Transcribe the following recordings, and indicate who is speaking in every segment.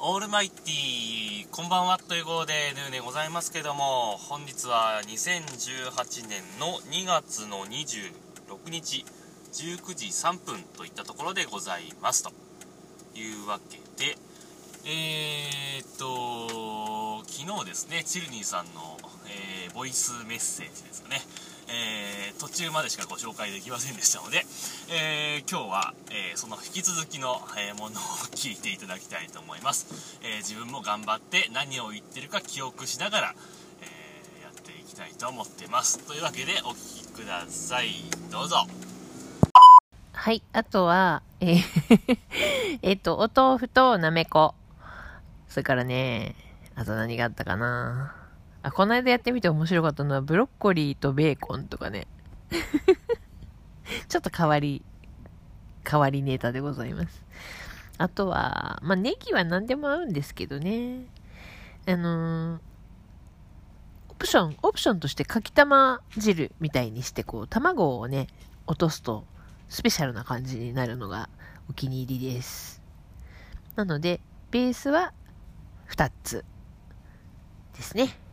Speaker 1: オールマイティーこんばんはということでヌーでございますけども本日は2018年の2月の26日19時3分といったところでございますと。いうわけでえー、っと昨日ですねチルニーさんの、えー、ボイスメッセージですかね。えー、途中までしかご紹介できませんでしたので、えー、今日は、えー、その引き続きの、えものを聞いていただきたいと思います、え自分も頑張って何を言ってるか記憶しながら、えやっていきたいと思ってます。というわけでお聴きください。どうぞ。
Speaker 2: はい、あとは、えー えっと、お豆腐となめこ。それからね、あと何があったかな。あ、この間やってみて面白かったのは、ブロッコリーとベーコンとかね。ちょっと変わり、変わりネタでございます。あとは、まあ、ネギは何でも合うんですけどね。あのー、オプション、オプションとしてかきたま汁みたいにして、こう、卵をね、落とすと、スペシャルな感じになるのがお気に入りです。なので、ベースは2つですね。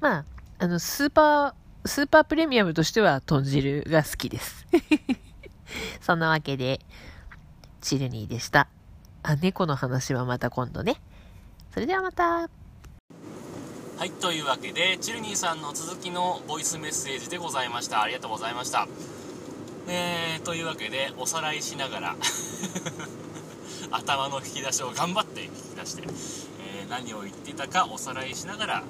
Speaker 2: まあ、あの、スーパー、スーパープレミアムとしては豚汁が好きです。そんなわけで、チルニーでした。あ、猫の話はまた今度ね。それではまた。
Speaker 1: はい、というわけで、チルニーさんの続きのボイスメッセージでございました。ありがとうございました。えー、というわけで、おさらいしながら 頭の引き出しを頑張って引き出して、えー、何を言っていたかおさらいしながら、こ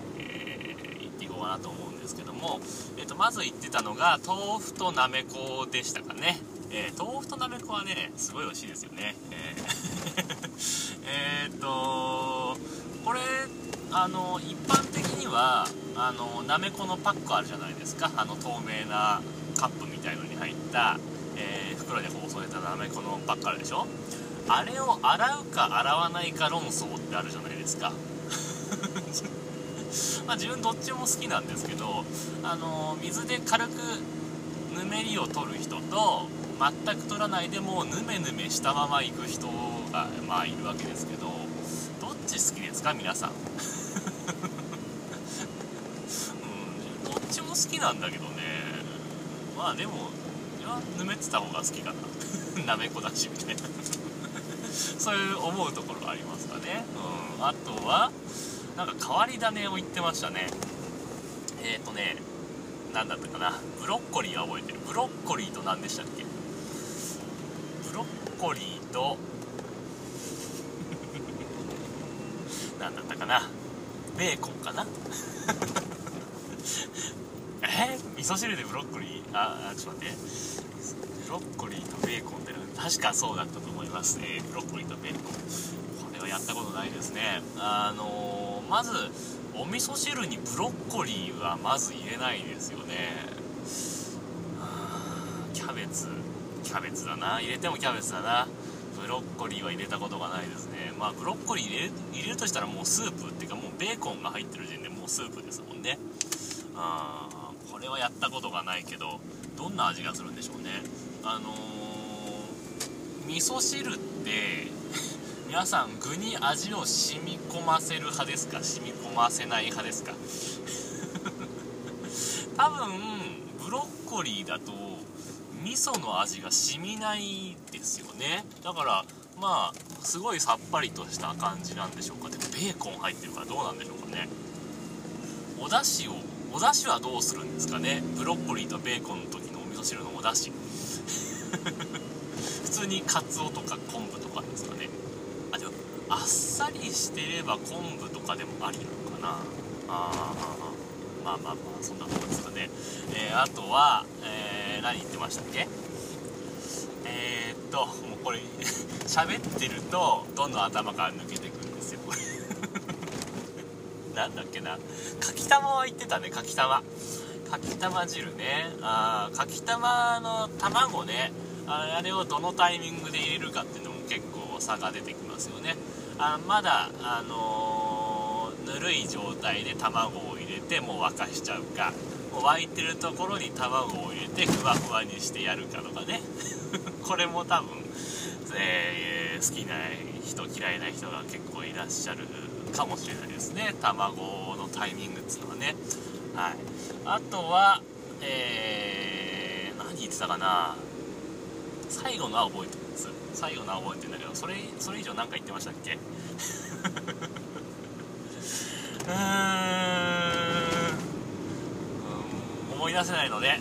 Speaker 1: うかなと思うんですけども、えー、とまず言ってたのが豆腐となめこでしたかね、えー、豆腐となめこはねすごい美味しいですよね。えー っとこれあの一般的にはあのなめこのパックあるじゃないですか。あの透明なカップみたいのに入った、えー、袋で包装されたなめこのパックあるでしょ。あれを洗うか洗わないか論争ってあるじゃないですか。まあ、自分どっちも好きなんですけど、あの水で軽くぬめりを取る人と全く取らないでもぬめぬめしたまま行く人が、まあ、いるわけですけどどっち好きですか？皆さん、うん、どっちも好きなんだけどね。まあでもぬめてた方が好きかな。なめこだしみたいな。そういう思うところがありますかね、うん、あとはなんか変わり種を言ってましたね。えっ、ー、とね何だったかな。ブロッコリーは覚えてる。ブロッコリーと何でしたっけ？ブロッコリーと 何だったかな。ベーコンかな。えー、味噌汁でブロッコリー？ああちょっと待って。ブロッコリーとベーコンって確かそうだったと思いますね。ブロッコリーとベーコン。これはやったことないですね。あのーまずお味噌汁にブロッコリーはまず入れないですよね。キャベツ。キャベツだな。入れてもキャベツだな。ブロッコリーは入れたことがないですね。まあブロッコリー入れる入れるとしたらもうスープっていうかもうベーコンが入ってる時点でもうスープですもんね。あこれはやったことがないけどどんな味がするんでしょうね。あのー、味噌汁って 皆さん具に味を染み込ませる派ですか？染み込ませない派ですか？多分ブロッコリーだと味噌の味が染みないですよね。だからまあすごいさっぱりとした感じなんでしょうか。でもベーコン入ってるからどうなんでしょうかね。お出汁をお出汁はどうするんですかね？ブロッコリーとベーコンの時のお味噌汁のお出汁。通にカツオとか昆布とかですかね。あでもあっさりしてれば昆布とかでもありなのかな。あーまあまあまあそんなとこですかね、えー、あとは、えー、何言ってましたっけ？えー、っともうこれ 喋ってるとどんどん頭から抜けてくんですよ。こ れなんだっけな。かきたまは言ってたねかきたまかきたま汁ね。あかきたまの卵ね。あれをどのタイミングで入れるかっていうのも結構差が出てきますよね。あまだ、あのー、ぬるい状態で卵を入れてもう沸かしちゃうかもう沸いてるところに卵を入れてふわふわにしてやるかとかね。これも多分えー好きな人嫌いな人が結構いらっしゃるかもしれないですね。卵のタイミングっつうのはね。はい。あとはえー、何言ってたかな。最後のは覚えてるんです最後のは覚えてるんだけどそれそれ以上何か言ってましたっけ？うーん。思い出せないので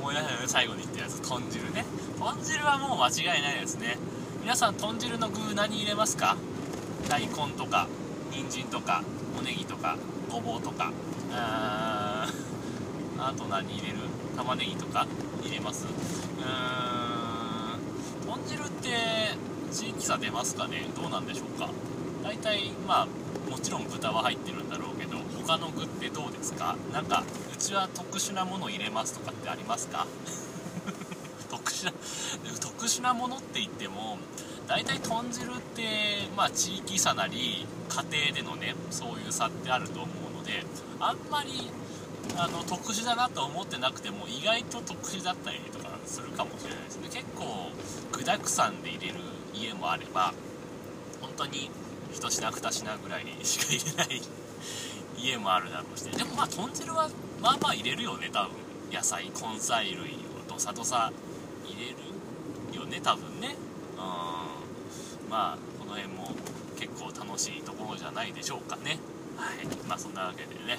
Speaker 1: 思い出せないので最後に言ったやつ。豚汁ね。豚汁はもう間違いないですね。皆さん豚汁の具何入れますか？大根とか人参とかおネギとかごぼうとか。あーあと何入れる？玉ねぎとか入れます。うーん。豚汁って地域差出ますかね？どうなんでしょうか？大体まあもちろん豚は入ってるんだろうけど他の具ってどうですか？なんかうちは特殊なもの入れますとかってありますか？特殊な特殊なものって言っても大体豚汁ってまあ地域差なり家庭でのねそういう差ってあると思うのであんまりあの特殊だなと思ってなくても意外と特殊だったりとかするかもしれないですね。結構具沢山で入れる家もあれば本当に1品2品ぐらいしか入れない家もあるだろうし。ねでもまあ豚汁はまあまあ入れるよね多分。野菜根菜類をどさどさ入れるよね多分ね。うん。まあこの辺も結構楽しいところじゃないでしょうかね。はい。まあそんなわけでね、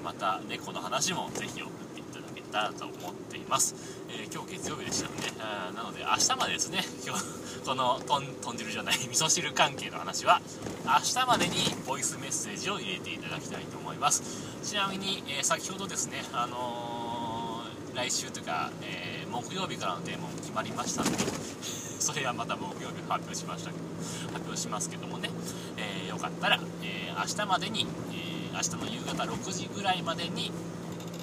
Speaker 1: ーまた猫の話もぜひ送っていただけたらと思っています、えー今日月曜日でしたので、あなので明日までですね 今日この豚豚汁じゃない味噌汁関係の話は明日までにボイスメッセージを入れていただきたいと思います。ちなみに、えー先ほどですねあのー来週というか、えー木曜日からのテーマも決まりましたので それはまた木曜日発表しましたけど発表しますけどもね、えーよかったら、えー明日までに、えー明日の夕方6時ぐらいまでに、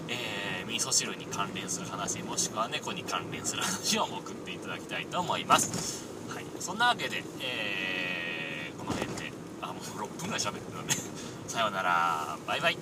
Speaker 1: えー味噌汁に関連する話もしくは猫に関連する話を送っていただきたいと思います。はい。そんなわけで、えーこの辺であもう6分ぐらい喋ってるのでさようなら。バイバイ。